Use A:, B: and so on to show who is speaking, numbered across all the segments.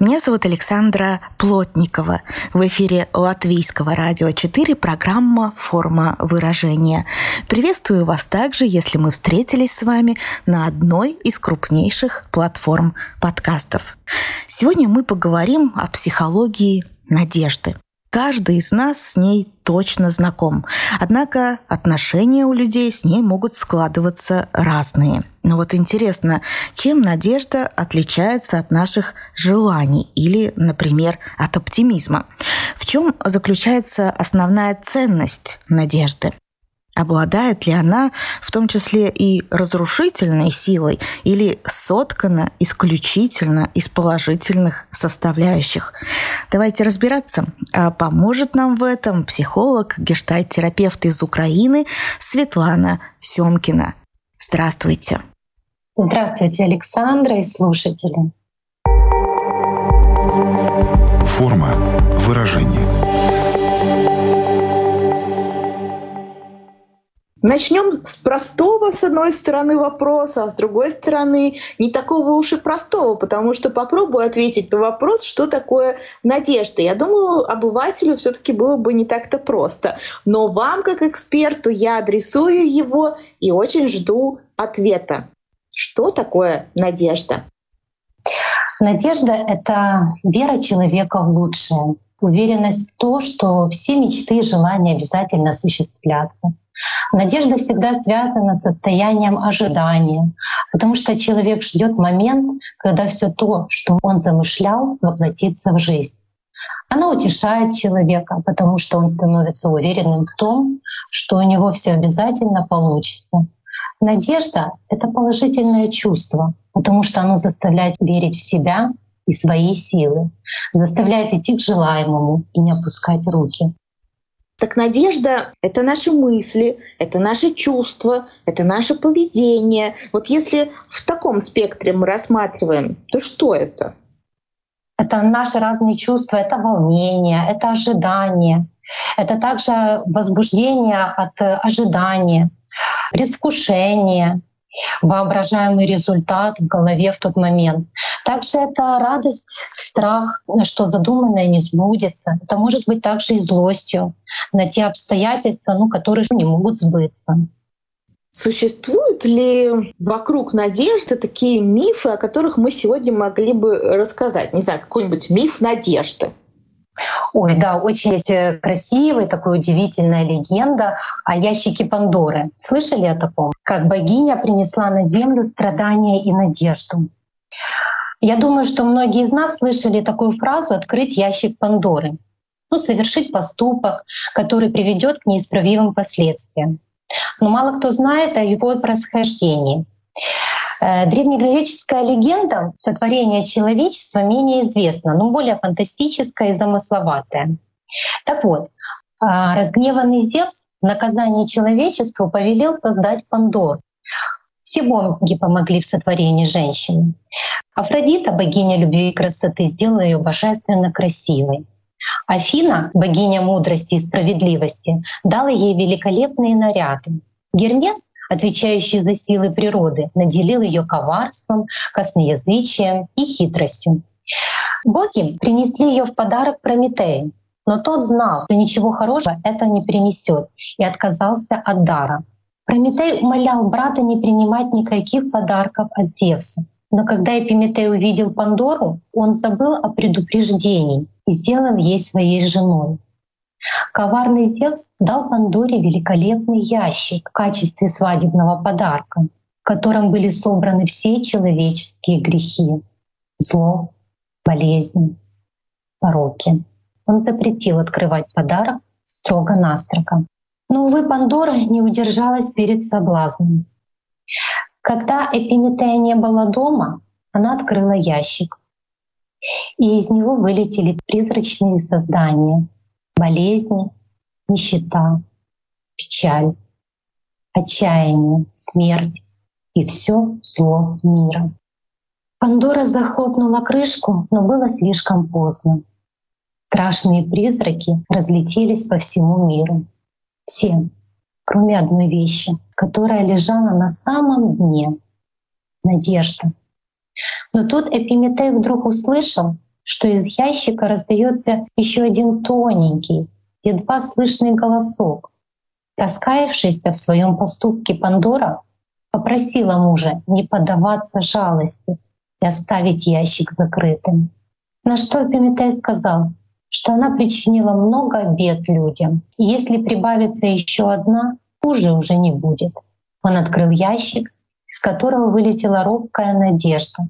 A: Меня зовут Александра Плотникова. В эфире Латвийского радио 4 программа «Форма выражения». Приветствую вас также, если мы встретились с вами на одной из крупнейших платформ подкастов. Сегодня мы поговорим о психологии надежды. Каждый из нас с ней точно знаком. Однако отношения у людей с ней могут складываться разные. Но вот интересно, чем надежда отличается от наших желаний или, например, от оптимизма? В чем заключается основная ценность надежды? Обладает ли она в том числе и разрушительной силой или соткана исключительно из положительных составляющих? Давайте разбираться. А поможет нам в этом психолог, гештальт-терапевт из Украины Светлана Семкина. Здравствуйте.
B: Здравствуйте, Александра и слушатели.
C: Форма выражения –
D: Начнем с простого, с одной стороны, вопроса, а с другой стороны, не такого уж и простого, потому что попробую ответить на вопрос, что такое надежда. Я думаю, обывателю все-таки было бы не так-то просто. Но вам, как эксперту, я адресую его и очень жду ответа. Что такое надежда?
B: Надежда — это вера человека в лучшее, уверенность в то, что все мечты и желания обязательно осуществлятся Надежда всегда связана с состоянием ожидания, потому что человек ждет момент, когда все то, что он замышлял, воплотится в жизнь. Она утешает человека, потому что он становится уверенным в том, что у него все обязательно получится. Надежда — это положительное чувство, потому что оно заставляет верить в себя и свои силы, заставляет идти к желаемому и не опускать руки.
D: Так надежда — это наши мысли, это наши чувства, это наше поведение. Вот если в таком спектре мы рассматриваем, то что это?
B: Это наши разные чувства, это волнение, это ожидание, это также возбуждение от ожидания, предвкушение, воображаемый результат в голове в тот момент. Также это радость, страх, что задуманное не сбудется. Это может быть также и злостью на те обстоятельства, ну, которые не могут сбыться.
D: Существуют ли вокруг надежды такие мифы, о которых мы сегодня могли бы рассказать? Не знаю, какой-нибудь миф надежды.
B: Ой, да, очень есть э, красивая, такая удивительная легенда о ящике Пандоры. Слышали о таком? Как богиня принесла на землю страдания и надежду. Я думаю, что многие из нас слышали такую фразу «открыть ящик Пандоры». Ну, совершить поступок, который приведет к неисправимым последствиям. Но мало кто знает о его происхождении. Э, древнегреческая легенда сотворения человечества менее известна, но более фантастическая и замысловатая. Так вот, а, разгневанный Зевс в наказание человечеству повелел создать Пандор. Все боги помогли в сотворении женщины. Афродита, богиня любви и красоты, сделала ее божественно красивой. Афина, богиня мудрости и справедливости, дала ей великолепные наряды. Гермес отвечающий за силы природы, наделил ее коварством, косноязычием и хитростью. Боги принесли ее в подарок Прометею, но тот знал, что ничего хорошего это не принесет, и отказался от дара. Прометей умолял брата не принимать никаких подарков от Зевса. Но когда Эпиметей увидел Пандору, он забыл о предупреждении и сделал ей своей женой. Коварный Зевс дал Пандоре великолепный ящик в качестве свадебного подарка, в котором были собраны все человеческие грехи — зло, болезни, пороки. Он запретил открывать подарок строго-настрого. Но, увы, Пандора не удержалась перед соблазном. Когда Эпиметея не было дома, она открыла ящик. И из него вылетели призрачные создания — болезни, нищета, печаль, отчаяние, смерть, и все зло мира. Пандора захлопнула крышку, но было слишком поздно. Страшные призраки разлетелись по всему миру. Все, кроме одной вещи, которая лежала на самом дне — надежда. Но тут Эпиметей вдруг услышал, что из ящика раздается еще один тоненький, едва слышный голосок. Раскаявшаяся в своем поступке Пандора попросила мужа не поддаваться жалости и оставить ящик закрытым. На что Эпиметей сказал, что она причинила много бед людям, и если прибавится еще одна, хуже уже не будет. Он открыл ящик, из которого вылетела робкая надежда.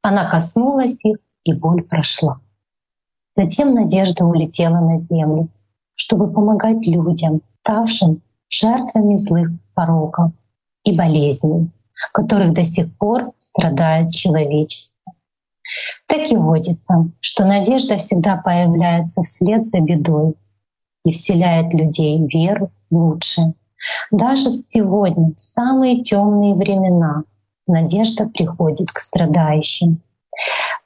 B: Она коснулась их, и боль прошла. Затем надежда улетела на землю, чтобы помогать людям, ставшим жертвами злых пороков и болезней, которых до сих пор страдает человечество. Так и водится, что надежда всегда появляется вслед за бедой и вселяет людей веру в лучшее. Даже сегодня, в самые темные времена, надежда приходит к страдающим.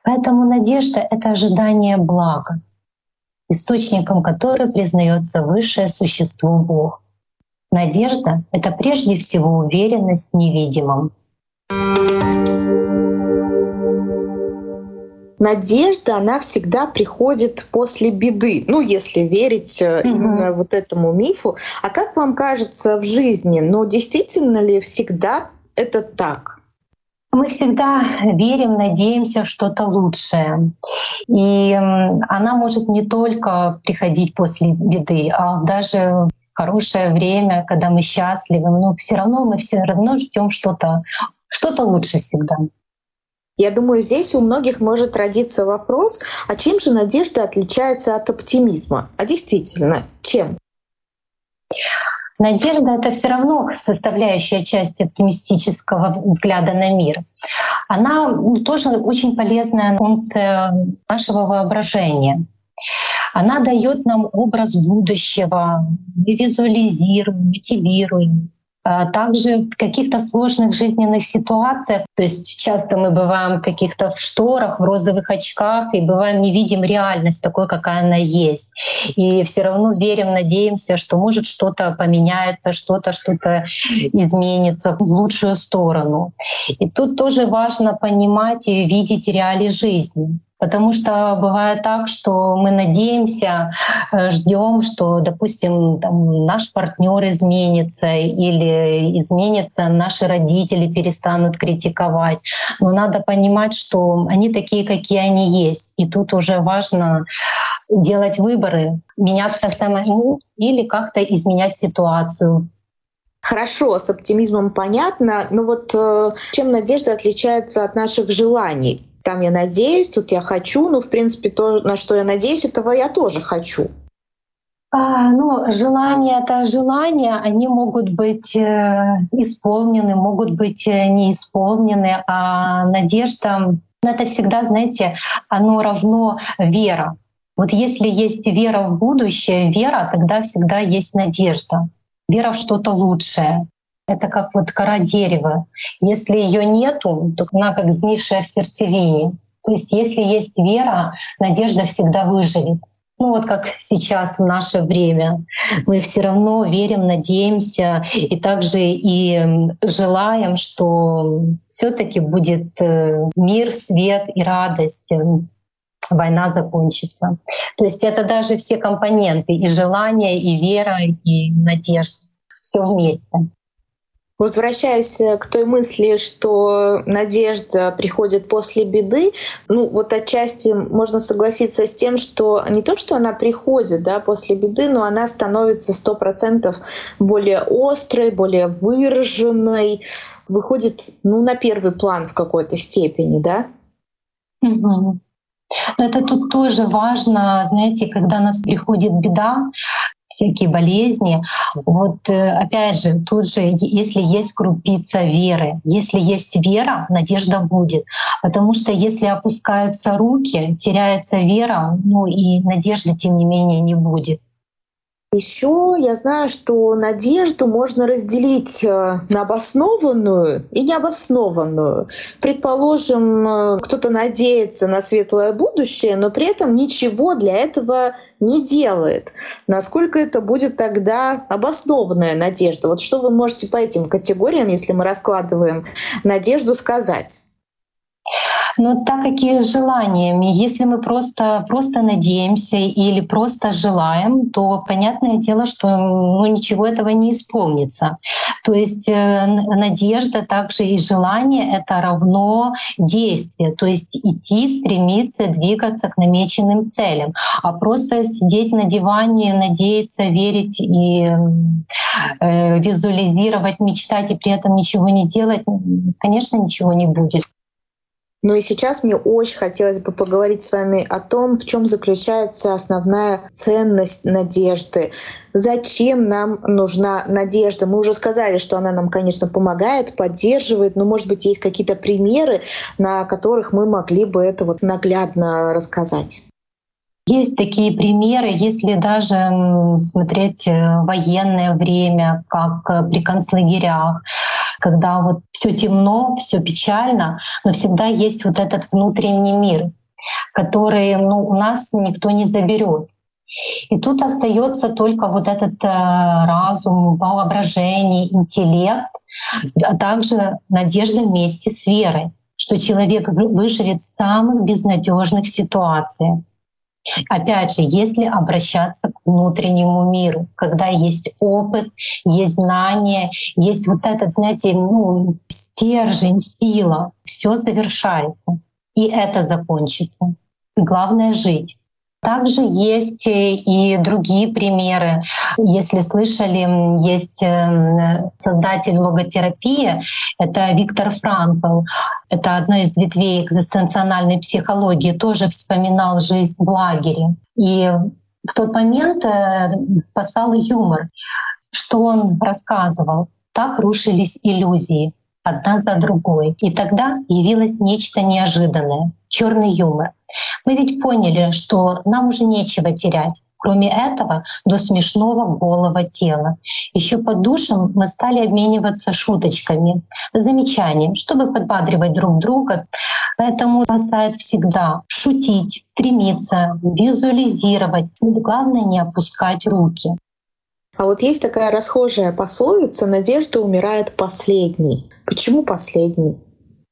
B: Поэтому надежда — это ожидание блага, источником которой признается высшее существо Бог. Надежда — это прежде всего уверенность в невидимом.
D: надежда, она всегда приходит после беды, ну, если верить mm-hmm. именно вот этому мифу. А как вам кажется в жизни, ну, действительно ли всегда это так?
B: Мы всегда верим, надеемся в что-то лучшее. И она может не только приходить после беды, а даже хорошее время, когда мы счастливы, но все равно мы все равно ждем что-то что-то лучше всегда.
D: Я думаю, здесь у многих может родиться вопрос, а чем же надежда отличается от оптимизма? А действительно, чем?
B: Надежда — это все равно составляющая часть оптимистического взгляда на мир. Она ну, тоже очень полезная функция нашего воображения. Она дает нам образ будущего, мы визуализируем, мотивируем, также в каких-то сложных жизненных ситуациях, то есть часто мы бываем в каких-то в шторах, в розовых очках, и бываем не видим реальность такой, какая она есть. И все равно верим, надеемся, что может что-то поменяется, что-то что-то изменится в лучшую сторону. И тут тоже важно понимать и видеть реалии жизни. Потому что бывает так, что мы надеемся, э, ждем, что, допустим, там, наш партнер изменится или изменится, наши родители перестанут критиковать. Но надо понимать, что они такие, какие они есть. И тут уже важно делать выборы, меняться самому или как-то изменять ситуацию.
D: Хорошо, с оптимизмом понятно, но вот э, чем надежда отличается от наших желаний? Там я надеюсь, тут я хочу, ну, в принципе, то, на что я надеюсь, этого я тоже хочу.
B: А, ну, желания это желания, они могут быть э, исполнены, могут быть э, не исполнены, а надежда ну, это всегда, знаете, оно равно вера. Вот если есть вера в будущее, вера, тогда всегда есть надежда, вера в что-то лучшее это как вот кора дерева. Если ее нету, то она как сгнившая в сердцевине. То есть если есть вера, надежда всегда выживет. Ну вот как сейчас в наше время. Мы все равно верим, надеемся и также и желаем, что все-таки будет э, мир, свет и радость война закончится. То есть это даже все компоненты, и желание, и вера, и надежда. Все вместе.
D: Возвращаясь э, к той мысли, что надежда приходит после беды, ну вот отчасти можно согласиться с тем, что не то, что она приходит да, после беды, но она становится сто процентов более острой, более выраженной, выходит ну, на первый план в какой-то степени, да?
B: Угу. Это тут тоже важно, знаете, когда нас приходит беда, всякие болезни. Вот э, опять же, тут же, если есть крупица веры, если есть вера, надежда будет. Потому что если опускаются руки, теряется вера, ну и надежды, тем не менее, не будет.
D: Еще я знаю, что надежду можно разделить э, на обоснованную и необоснованную. Предположим, э, кто-то надеется на светлое будущее, но при этом ничего для этого не делает. Насколько это будет тогда обоснованная надежда? Вот что вы можете по этим категориям, если мы раскладываем надежду, сказать?
B: Но так как и с желаниями, если мы просто, просто надеемся или просто желаем, то понятное дело, что ну, ничего этого не исполнится. То есть э, надежда также и желание — это равно действие, то есть идти, стремиться, двигаться к намеченным целям. А просто сидеть на диване, надеяться, верить и э, визуализировать, мечтать и при этом ничего не делать, конечно, ничего не будет.
D: Ну и сейчас мне очень хотелось бы поговорить с вами о том, в чем заключается основная ценность надежды. Зачем нам нужна надежда? Мы уже сказали, что она нам, конечно, помогает, поддерживает, но, может быть, есть какие-то примеры, на которых мы могли бы это вот наглядно рассказать.
B: Есть такие примеры, если даже смотреть э, военное время, как э, при концлагерях, когда вот все темно, все печально, но всегда есть вот этот внутренний мир, который ну, у нас никто не заберет. И тут остается только вот этот э, разум, воображение, интеллект, а также надежда вместе с верой, что человек выживет в самых безнадежных ситуациях. Опять же, если обращаться к внутреннему миру, когда есть опыт, есть знания, есть вот этот, знаете, ну, стержень, сила, все завершается, и это закончится. Главное — жить. Также есть и другие примеры. Если слышали, есть эм, создатель логотерапии, это Виктор Франкл. Это одна из ветвей экзистенциональной психологии, тоже вспоминал жизнь в лагере. И в тот момент э, спасал юмор. Что он рассказывал? Так рушились иллюзии одна за другой. И тогда явилось нечто неожиданное — черный юмор. Мы ведь поняли, что нам уже нечего терять. Кроме этого, до смешного голого тела. Еще под душем мы стали обмениваться шуточками, замечанием, чтобы подбадривать друг друга. Поэтому спасает всегда шутить, стремиться, визуализировать. Главное не опускать руки.
D: А вот есть такая расхожая пословица «надежда умирает последней». Почему последний?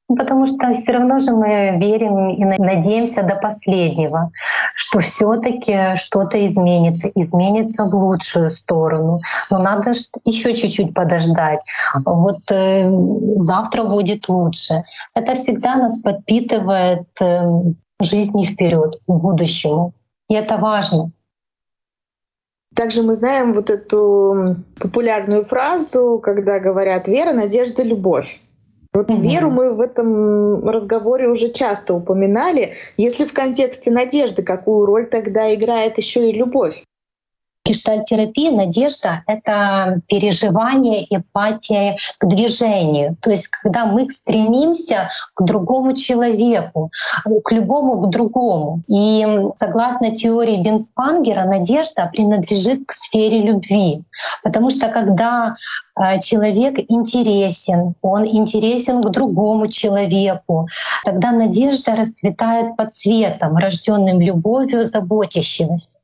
B: Потому что все равно же мы верим и надеемся до последнего, что все-таки что-то изменится, изменится в лучшую сторону. Но надо еще чуть-чуть подождать. Вот э, завтра будет лучше. Это всегда нас подпитывает э, жизни вперед, к будущему. И это важно.
D: Также мы знаем вот эту популярную фразу, когда говорят «вера, надежда, любовь». Вот угу. веру мы в этом разговоре уже часто упоминали. Если в контексте надежды, какую роль тогда играет еще и любовь?
B: Гештальтерапия, надежда — это переживание, эмпатия к движению. То есть когда мы стремимся к другому человеку, к любому к другому. И согласно теории Бенспангера, надежда принадлежит к сфере любви. Потому что когда э, человек интересен, он интересен к другому человеку, тогда надежда расцветает под цветом, рожденным любовью, заботящимся.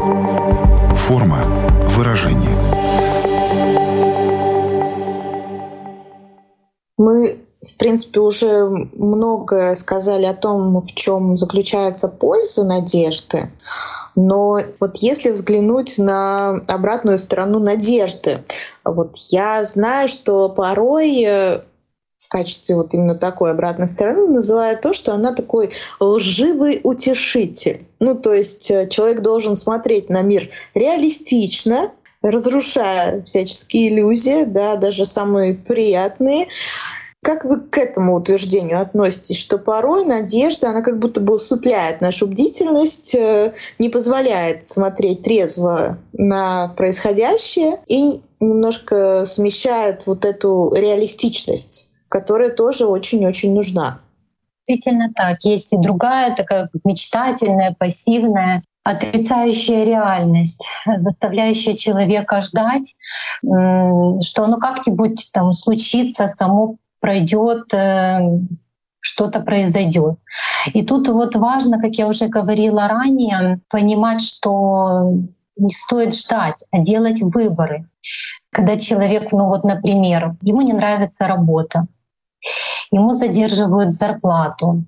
C: Форма выражения.
D: Мы, в принципе, уже много сказали о том, в чем заключается польза надежды. Но вот если взглянуть на обратную сторону надежды, вот я знаю, что порой э, качестве вот именно такой обратной стороны называют то, что она такой лживый утешитель. Ну, то есть э, человек должен смотреть на мир реалистично, разрушая всяческие иллюзии, да, даже самые приятные. Как вы к этому утверждению относитесь, что порой надежда, она как будто бы усыпляет нашу бдительность, э, не позволяет смотреть трезво на происходящее и немножко смещает вот эту реалистичность которая тоже очень-очень нужна.
B: Действительно так. Есть и другая такая мечтательная, пассивная отрицающая реальность, заставляющая человека ждать, что оно как-нибудь там случится, само пройдет, э, что-то произойдет. И тут вот важно, как я уже говорила ранее, понимать, что не стоит ждать, а делать выборы. Когда человек, ну вот, например, ему не нравится работа, ему задерживают зарплату,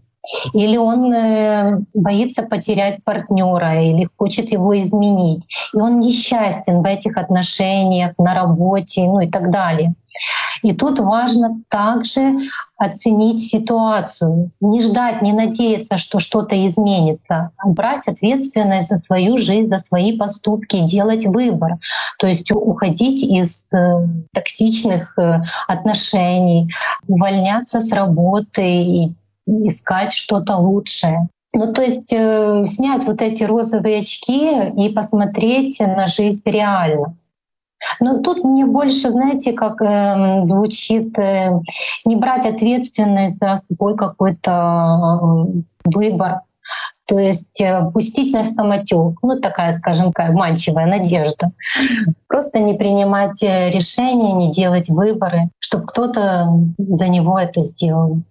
B: или он э, боится потерять партнера, или хочет его изменить, и он несчастен в этих отношениях, на работе, ну и так далее. И тут важно также оценить ситуацию, не ждать, не надеяться, что что-то изменится, а брать ответственность за свою жизнь, за свои поступки, делать выбор, то есть уходить из э, токсичных э, отношений, увольняться с работы и искать что-то лучшее. Ну, то есть э, снять вот эти розовые очки и посмотреть на жизнь реально. Но тут мне больше, знаете, как э, звучит, э, не брать ответственность за свой какой-то э, выбор. То есть э, пустить на самотек, ну такая, скажем, такая обманчивая надежда. Просто не принимать э, решения, не делать выборы, чтобы кто-то за него это сделал.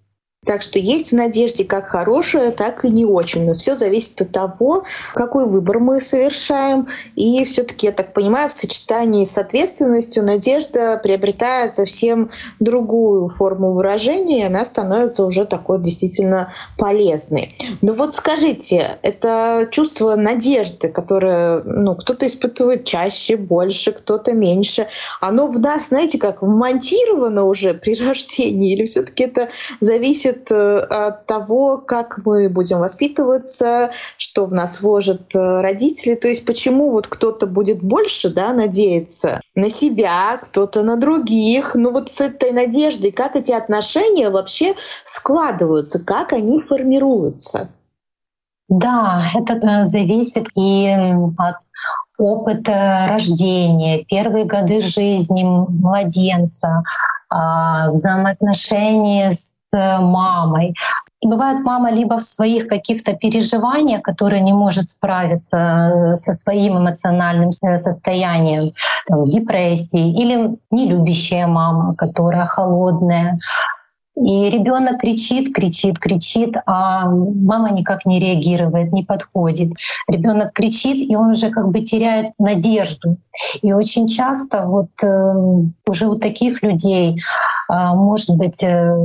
D: Так что есть в надежде как хорошее, так и не очень. Но все зависит от того, какой выбор мы совершаем. И все-таки, я так понимаю, в сочетании с ответственностью надежда приобретает совсем другую форму выражения, и она становится уже такой действительно полезной. Но вот скажите, это чувство надежды, которое ну, кто-то испытывает чаще, больше, кто-то меньше, оно в нас, знаете, как вмонтировано уже при рождении, или все-таки это зависит зависит э, от того, как мы будем воспитываться, что в нас вложат э, родители. То есть почему вот кто-то будет больше да, надеяться на себя, кто-то на других. Ну вот с этой надеждой, как эти отношения вообще складываются, как они формируются.
B: Да, это э, зависит и от опыта рождения, первые годы жизни младенца, а, взаимоотношения с мамой. И бывает мама либо в своих каких-то переживаниях, которые не может справиться э, со своим эмоциональным состоянием, там, депрессии, или нелюбящая мама, которая холодная, и ребенок кричит, кричит, кричит, а мама никак не реагирует, не подходит. Ребенок кричит, и он уже как бы теряет надежду. И очень часто вот э, уже у таких людей э, может быть э,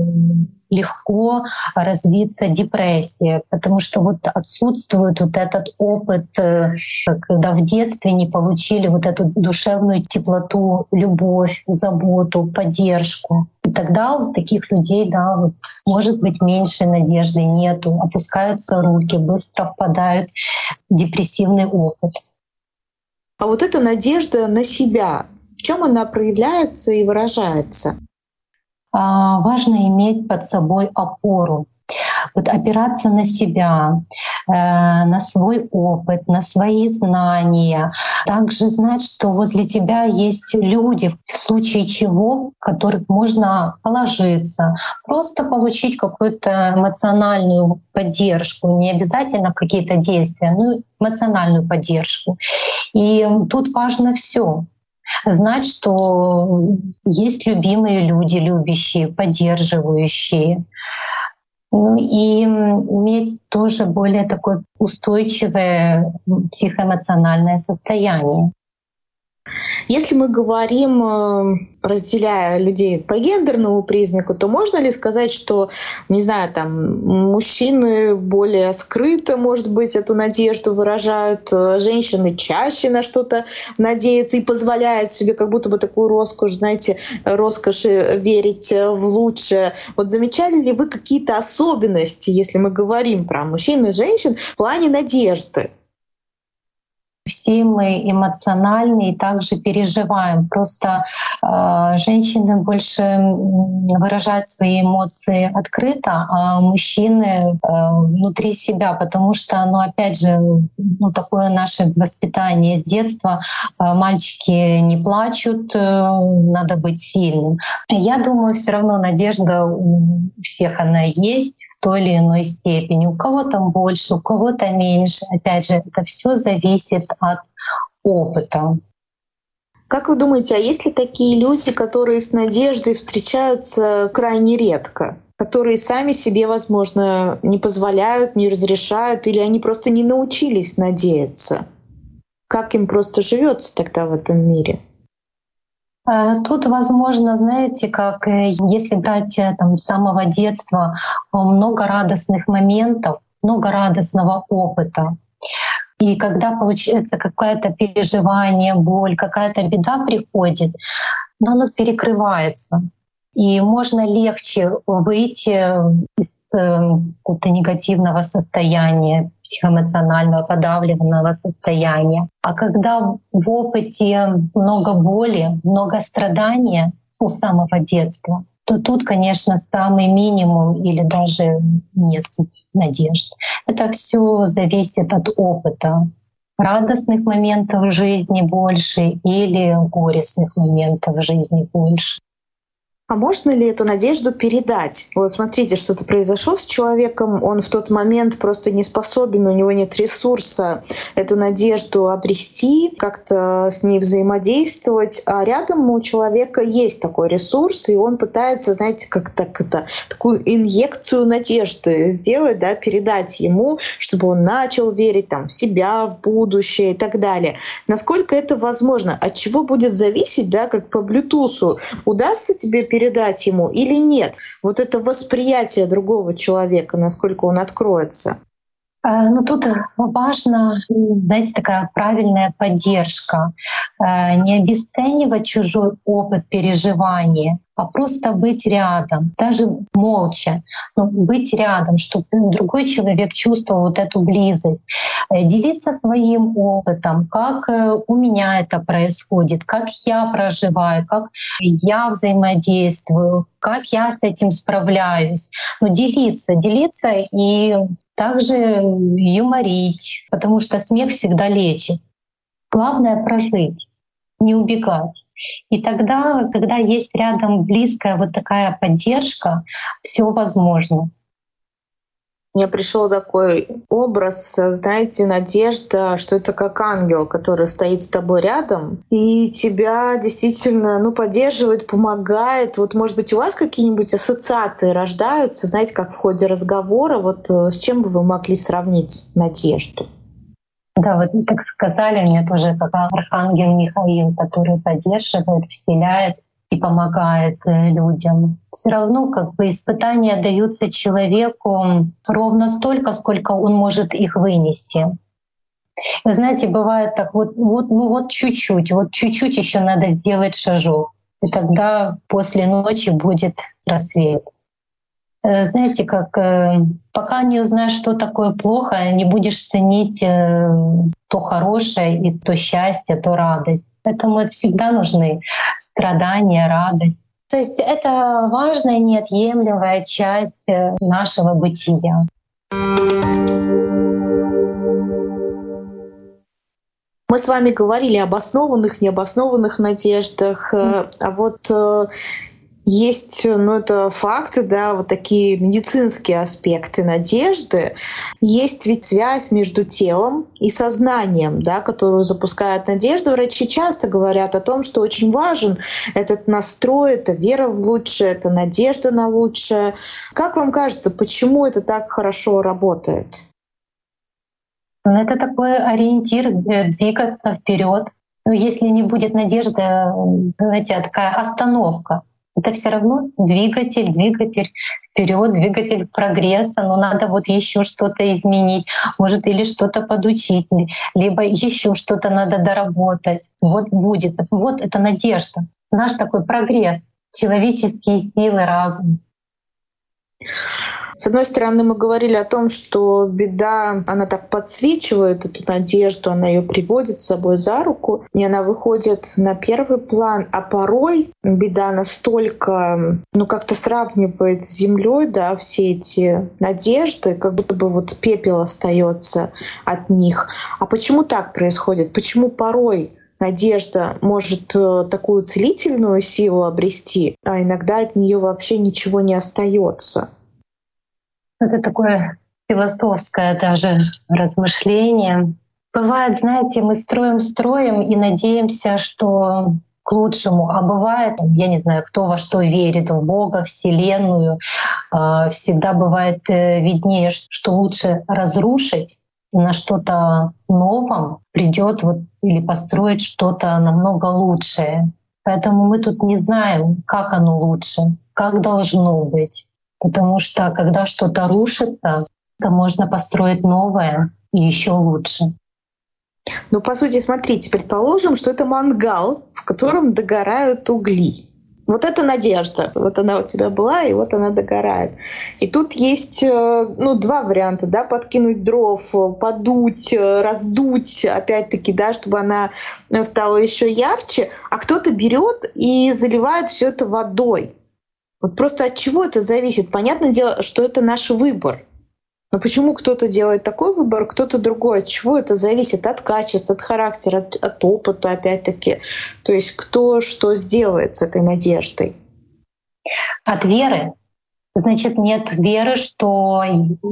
B: легко развиться депрессия, потому что вот отсутствует вот этот опыт, э, когда в детстве не получили вот эту душевную теплоту, любовь, заботу, поддержку. И тогда у таких людей, да, вот, может быть меньше надежды нету, опускаются руки, быстро впадают в депрессивный опыт.
D: А вот эта надежда на себя, в чем она проявляется и выражается?
B: А, важно иметь под собой опору. Вот опираться на себя, э, на свой опыт, на свои знания. Также знать, что возле тебя есть люди, в случае чего, которых можно положиться, просто получить какую-то эмоциональную поддержку, не обязательно какие-то действия, но эмоциональную поддержку. И тут важно все знать, что есть любимые люди, любящие, поддерживающие. Ну и иметь тоже более такое устойчивое психоэмоциональное состояние.
D: Если мы говорим, э, разделяя людей по гендерному признаку, то можно ли сказать, что, не знаю, там мужчины более скрыто, может быть, эту надежду выражают, э, женщины чаще на что-то надеются и позволяют себе как будто бы такую роскошь, знаете, роскошь верить в лучшее. Вот замечали ли вы какие-то особенности, если мы говорим про мужчин и женщин в плане надежды?
B: Все мы эмоциональны и также переживаем. Просто э, женщины больше выражают свои эмоции открыто, а мужчины э, внутри себя, потому что, ну, опять же, ну, такое наше воспитание с детства. Э, мальчики не плачут, э, надо быть сильным. Я думаю, все равно надежда у всех она есть, в той или иной степени. У кого-то больше, у кого-то меньше. Опять же, это все зависит от опыта.
D: Как вы думаете, а есть ли такие люди, которые с надеждой встречаются крайне редко? которые сами себе, возможно, не позволяют, не разрешают, или они просто не научились надеяться? Как им просто живется тогда в этом мире?
B: Э, тут, возможно, знаете, как э, если брать э, там, с самого детства много радостных моментов, много радостного опыта. И когда получается какое-то переживание, боль, какая-то беда приходит, но оно перекрывается. И можно легче выйти из какого-то негативного состояния, психоэмоционального подавленного состояния. А когда в опыте много боли, много страдания у самого детства, то тут, конечно, самый минимум или даже нет надежд. Это все зависит от опыта. Радостных моментов жизни больше или горестных моментов жизни больше.
D: А можно ли эту надежду передать? Вот смотрите, что-то произошло с человеком, он в тот момент просто не способен, у него нет ресурса эту надежду обрести, как-то с ней взаимодействовать, а рядом у человека есть такой ресурс, и он пытается, знаете, как так это, такую инъекцию надежды сделать, да, передать ему, чтобы он начал верить там, в себя, в будущее и так далее. Насколько это возможно? От чего будет зависеть, да, как по Bluetooth, удастся тебе передать ему или нет. Вот это восприятие другого человека, насколько он откроется.
B: Э, ну тут важно, знаете, такая правильная поддержка. Э, не обесценивать чужой опыт переживания, а просто быть рядом, даже молча, но быть рядом, чтобы другой человек чувствовал вот эту близость, э, делиться своим опытом, как э, у меня это происходит, как я проживаю, как я взаимодействую, как я с этим справляюсь. Ну, делиться, делиться и также юморить, потому что смех всегда лечит. Главное прожить не убегать. И тогда, когда есть рядом близкая вот такая поддержка, все возможно.
D: Мне пришел такой образ, знаете, надежда, что это как ангел, который стоит с тобой рядом и тебя действительно ну, поддерживает, помогает. Вот, может быть, у вас какие-нибудь ассоциации рождаются, знаете, как в ходе разговора, вот э, с чем бы вы могли сравнить надежду?
B: Да, вот так сказали мне тоже, как архангел Михаил, который поддерживает, вселяет и помогает э, людям. Все равно как бы испытания даются человеку ровно столько, сколько он может их вынести. Вы знаете, бывает так вот, вот, ну вот чуть-чуть, вот чуть-чуть еще надо сделать шажок, и тогда после ночи будет рассвет. Э, знаете, как э, пока не узнаешь, что такое плохо, не будешь ценить э, то хорошее и то счастье, то радость. Поэтому всегда нужны страдания, радость. То есть это важная, неотъемлемая часть нашего бытия.
D: Мы с вами говорили об основанных, необоснованных надеждах, а вот есть, ну, это факты, да, вот такие медицинские аспекты надежды. Есть ведь связь между телом и сознанием, да, которую запускает надежда. Врачи часто говорят о том, что очень важен этот настрой, это вера в лучшее, это надежда на лучшее. Как вам кажется, почему это так хорошо работает?
B: Ну, это такой ориентир э, двигаться вперед. Но если не будет надежды, э, знаете, такая остановка это все равно двигатель, двигатель вперед, двигатель прогресса, но надо вот еще что-то изменить, может или что-то подучить, либо еще что-то надо доработать. Вот будет, вот это надежда, наш такой прогресс, человеческие силы, разум.
D: С одной стороны, мы говорили о том, что беда, она так подсвечивает эту надежду, она ее приводит с собой за руку, и она выходит на первый план. А порой беда настолько, ну, как-то сравнивает с землей, да, все эти надежды, как будто бы вот пепел остается от них. А почему так происходит? Почему порой надежда может э, такую целительную силу обрести, а иногда от нее вообще ничего не остается.
B: Это такое философское даже размышление. Бывает, знаете, мы строим, строим и надеемся, что к лучшему. А бывает, я не знаю, кто во что верит, в Бога, Вселенную. А, всегда бывает э, виднее, что лучше разрушить и на что-то новом придет вот, или построить что-то намного лучшее. Поэтому мы тут не знаем, как оно лучше, как должно быть. Потому что когда что-то рушится, то можно построить новое и еще лучше.
D: Ну, по сути, смотрите, предположим, что это мангал, в котором догорают угли. Вот это надежда. Вот она у тебя была, и вот она догорает. И тут есть э, ну, два варианта, да, подкинуть дров, подуть, э, раздуть, опять-таки, да, чтобы она стала еще ярче, а кто-то берет и заливает все это водой. Вот просто от чего это зависит? Понятное дело, что это наш выбор. Но почему кто-то делает такой выбор, кто-то другой? От чего это зависит? От качества, от характера, от, от опыта, опять-таки. То есть кто что сделает с этой надеждой?
B: От веры. Значит, нет веры, что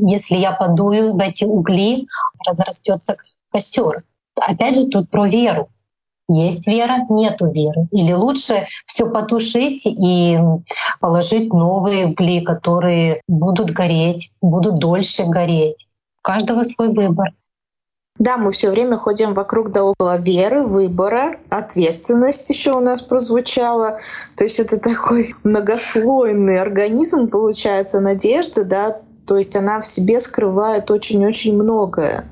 B: если я подую в эти угли, разрастется костер. Опять же, тут про веру. Есть вера, нету веры. Или лучше все потушить и положить новые угли, которые будут гореть, будут дольше гореть. У каждого свой выбор.
D: Да, мы все время ходим вокруг да около веры, выбора, ответственность еще у нас прозвучала. То есть это такой многослойный организм, получается, надежда, да, то есть она в себе скрывает очень-очень многое.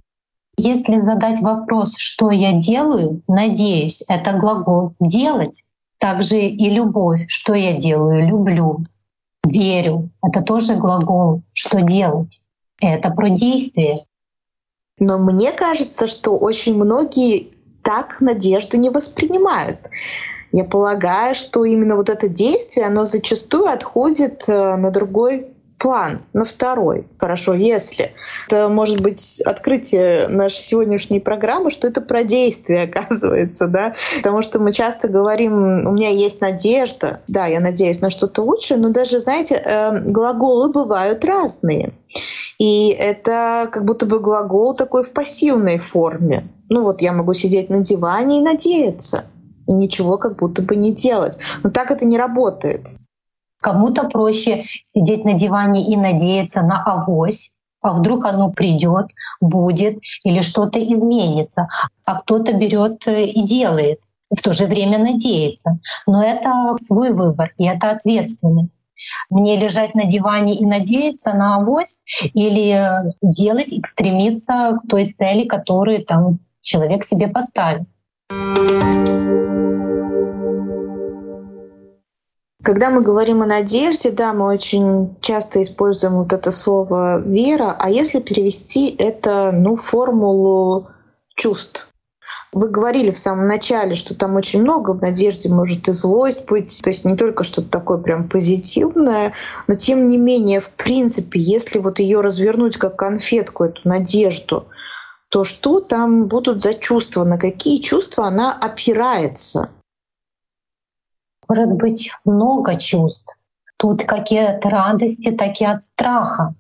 B: Если задать вопрос, что я делаю, надеюсь, это глагол «делать». Также и любовь, что я делаю, люблю, верю. Это тоже глагол «что делать». Это про действие.
D: Но мне кажется, что очень многие так надежду не воспринимают. Я полагаю, что именно вот это действие, оно зачастую отходит э, на другой план на второй. Хорошо, если. Это может быть открытие нашей сегодняшней программы, что это про действие, оказывается, да. Потому что мы часто говорим, у меня есть надежда, да, я надеюсь на что-то лучшее, но даже, знаете, э, глаголы бывают разные. И это как будто бы глагол такой в пассивной форме. Ну вот я могу сидеть на диване и надеяться и ничего как будто бы не делать. Но так это не работает.
B: Кому-то проще сидеть на диване и надеяться на авось, а вдруг оно придет, будет или что-то изменится. А кто-то берет э, и делает, в то же время надеется. Но это свой выбор, и это ответственность. Мне лежать на диване и надеяться на авось или делать и стремиться к той цели, которую там человек себе поставит.
D: Когда мы говорим о надежде, да, мы очень часто используем вот это слово «вера», а если перевести это, ну, формулу чувств, вы говорили в самом начале, что там очень много в надежде может и злость быть, то есть не только что-то такое прям позитивное, но тем не менее, в принципе, если вот ее развернуть как конфетку, эту надежду, то что там будут за чувства, на какие чувства она опирается?
B: Может быть много чувств. Тут какие от радости, так и от страха.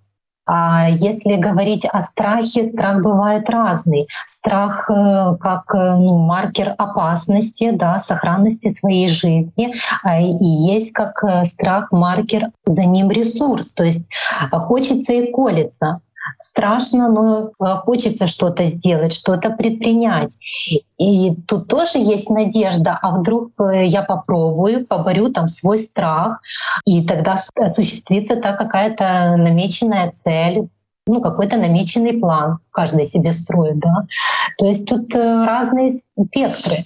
B: А если говорить о страхе, страх бывает разный. Страх э, как э, ну, маркер опасности, да, сохранности своей жизни, а и есть как э, страх маркер за ним ресурс. То есть хочется и колется страшно, но э, хочется что-то сделать, что-то предпринять. И тут тоже есть надежда, а вдруг э, я попробую, поборю там свой страх, и тогда осуществится та какая-то намеченная цель, ну, какой-то намеченный план каждый себе строит, да. То есть тут э, разные спектры.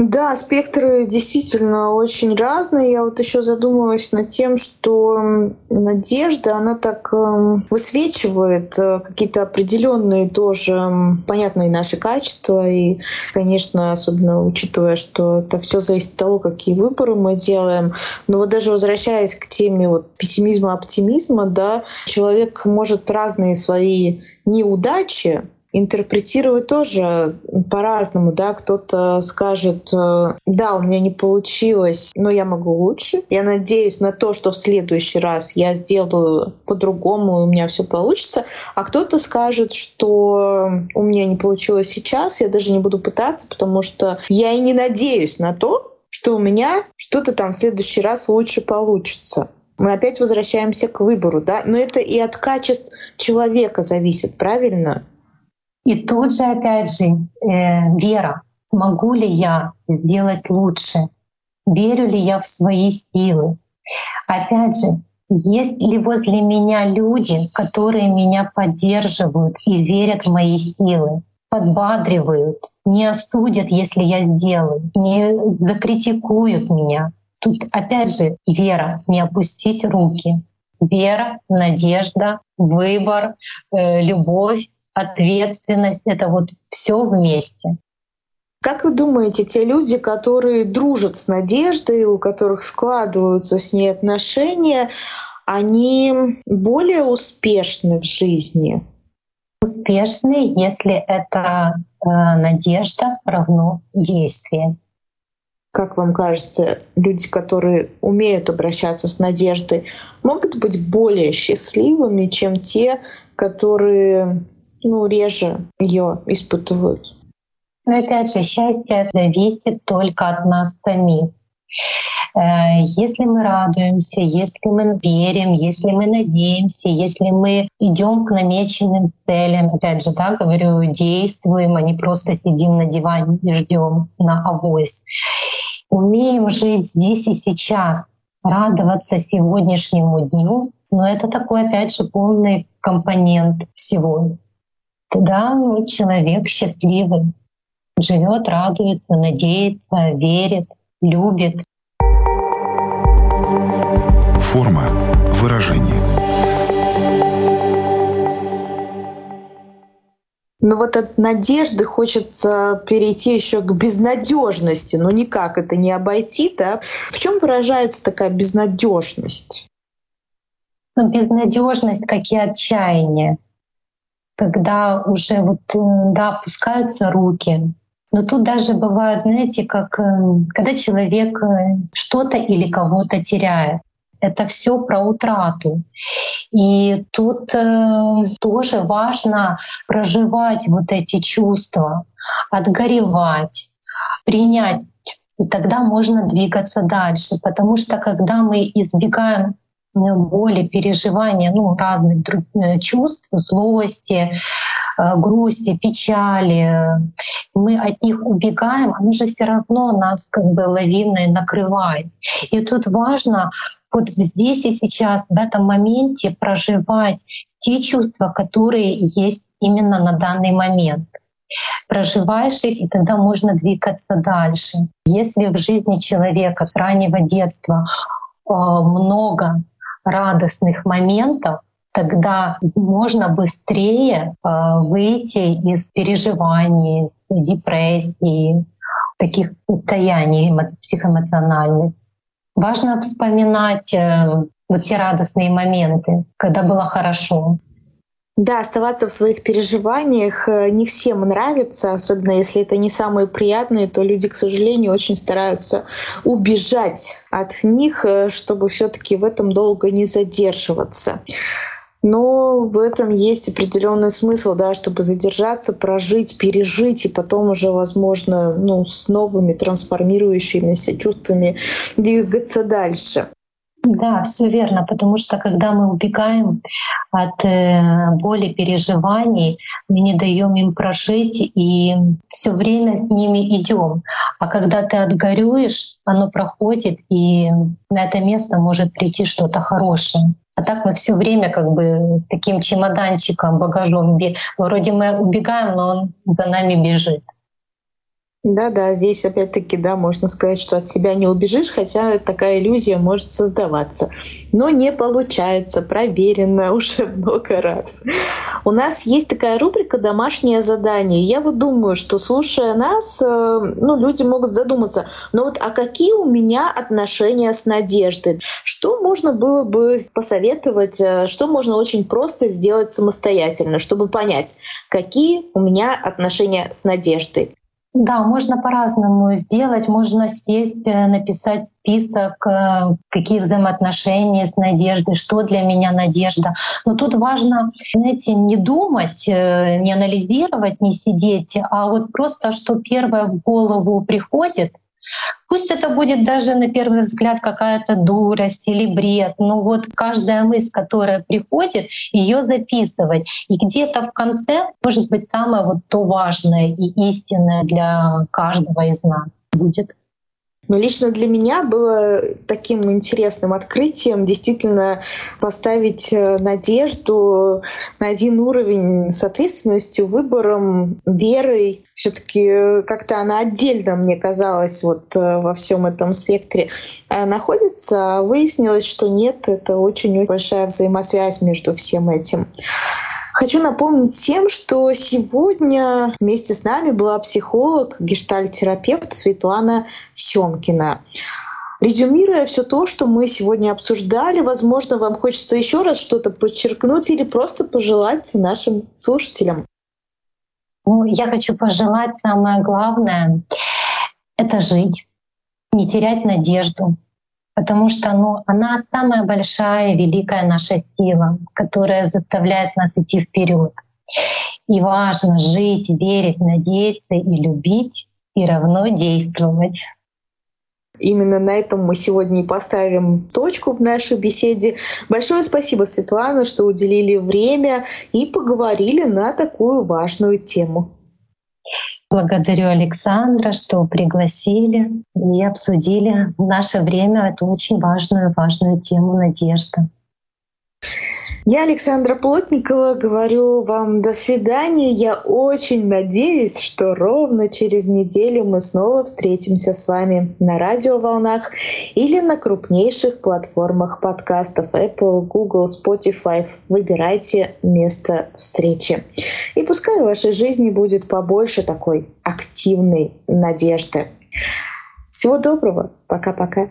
D: Да, спектры действительно очень разные. Я вот еще задумалась над тем, что надежда, она так эм, высвечивает э, какие-то определенные тоже понятные наши качества. И, конечно, особенно учитывая, что это все зависит от того, какие выборы мы делаем. Но вот даже возвращаясь к теме вот пессимизма, оптимизма, да, человек может разные свои неудачи интерпретировать тоже по-разному, да, кто-то скажет, э, да, у меня не получилось, но я могу лучше. Я надеюсь на то, что в следующий раз я сделаю по-другому, и у меня все получится. А кто-то скажет, что у меня не получилось сейчас, я даже не буду пытаться, потому что я и не надеюсь на то, что у меня что-то там в следующий раз лучше получится. Мы опять возвращаемся к выбору, да, но это и от качеств человека зависит, правильно?
B: И тут же, опять же, э, вера. Смогу ли я сделать лучше? Верю ли я в свои силы? Опять же, есть ли возле меня люди, которые меня поддерживают и верят в мои силы, подбадривают, не осудят, если я сделаю, не закритикуют меня? Тут опять же вера, не опустить руки. Вера, надежда, выбор, э, любовь ответственность, это вот все вместе.
D: Как вы думаете, те люди, которые дружат с Надеждой, у которых складываются с ней отношения, они более успешны в жизни?
B: Успешны, если это э, надежда равно действие.
D: Как вам кажется, люди, которые умеют обращаться с надеждой, могут быть более счастливыми, чем те, которые ну, реже ее испытывают.
B: Но опять же, счастье зависит только от нас самих. Э, если мы радуемся, если мы верим, если мы надеемся, если мы идем к намеченным целям, опять же, да, говорю, действуем, а не просто сидим на диване и ждем на авось. Умеем жить здесь и сейчас, радоваться сегодняшнему дню, но это такой, опять же, полный компонент всего тогда человек счастливый, живет, радуется, надеется, верит, любит.
C: Форма выражения.
D: Но вот от надежды хочется перейти еще к безнадежности. Но никак это не обойти, да? В чем выражается такая безнадежность?
B: Ну, безнадежность, как и отчаяние когда уже вот, да, опускаются руки. Но тут даже бывает, знаете, как э, когда человек э, что-то или кого-то теряет. Это все про утрату. И тут э, тоже важно проживать вот эти чувства, отгоревать, принять и тогда можно двигаться дальше. Потому что когда мы избегаем боли, переживания ну, разных э, чувств, злости, э, грусти, печали, мы от них убегаем, оно же все равно нас как бы лавиной накрывает. И тут важно вот здесь и сейчас, в этом моменте проживать те чувства, которые есть именно на данный момент. Проживаешь их, и тогда можно двигаться дальше. Если в жизни человека с раннего детства э, много радостных моментов, тогда можно быстрее э, выйти из переживаний, депрессии, таких состояний психоэмоциональных. Важно вспоминать э, вот те радостные моменты, когда было хорошо.
D: Да, оставаться в своих переживаниях э, не всем нравится, особенно если это не самые приятные, то люди, к сожалению, очень стараются убежать от них, э, чтобы все-таки в этом долго не задерживаться. Но в этом есть определенный смысл, да, чтобы задержаться, прожить, пережить и потом уже, возможно, ну, с новыми трансформирующимися чувствами двигаться дальше.
B: Да, все верно, потому что когда мы убегаем от э, боли, переживаний, мы не даем им прожить и все время с ними идем. А когда ты отгорюешь, оно проходит, и на это место может прийти что-то хорошее. А так мы все время как бы с таким чемоданчиком, багажом, вроде мы убегаем, но он за нами бежит.
D: Да-да, здесь опять-таки, да, можно сказать, что от себя не убежишь, хотя такая иллюзия может создаваться. Но не получается, проверено уже много раз. У нас есть такая рубрика «Домашнее задание». Я вот думаю, что слушая нас, э, ну, люди могут задуматься, но вот а какие у меня отношения с Надеждой? Что можно было бы посоветовать, э, что можно очень просто сделать самостоятельно, чтобы понять, какие у меня отношения с Надеждой?
B: Да, можно по-разному сделать. Можно сесть, э, написать список, э, какие взаимоотношения с надеждой, что для меня надежда. Но тут важно, знаете, не думать, э, не анализировать, не сидеть, а вот просто, что первое в голову приходит, Пусть это будет даже на первый взгляд какая-то дурость или бред, но вот каждая мысль, которая приходит, ее записывать. И где-то в конце может быть самое вот то важное и истинное для каждого из нас будет.
D: Но лично для меня было таким интересным открытием действительно поставить э, надежду на один уровень с ответственностью, выбором, верой. Все-таки э, как-то она отдельно, мне казалось, вот э, во всем этом спектре находится. А выяснилось, что нет, это очень большая взаимосвязь между всем этим. Хочу напомнить всем, что сегодня вместе с нами была психолог, гештальтерапевт Светлана Семкина. Резюмируя все то, что мы сегодня обсуждали, возможно, вам хочется еще раз что-то подчеркнуть или просто пожелать нашим слушателям.
B: Ну, я хочу пожелать самое главное — это жить, не терять надежду, потому что ну, она самая большая, великая наша сила, которая заставляет нас идти вперед. И важно жить, верить, надеяться и любить, и равно действовать.
D: Именно на этом мы сегодня и поставим точку в нашей беседе. Большое спасибо, Светлана, что уделили время и поговорили на такую важную тему.
B: Благодарю Александра, что пригласили и обсудили в наше время эту очень важную, важную тему надежды.
D: Я, Александра Плотникова, говорю вам до свидания. Я очень надеюсь, что ровно через неделю мы снова встретимся с вами на радиоволнах или на крупнейших платформах подкастов Apple, Google, Spotify. Выбирайте место встречи. И пускай в вашей жизни будет побольше такой активной надежды. Всего доброго. Пока-пока.